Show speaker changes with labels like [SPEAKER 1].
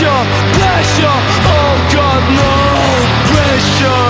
[SPEAKER 1] Pressure, pressure, oh God no Pressure.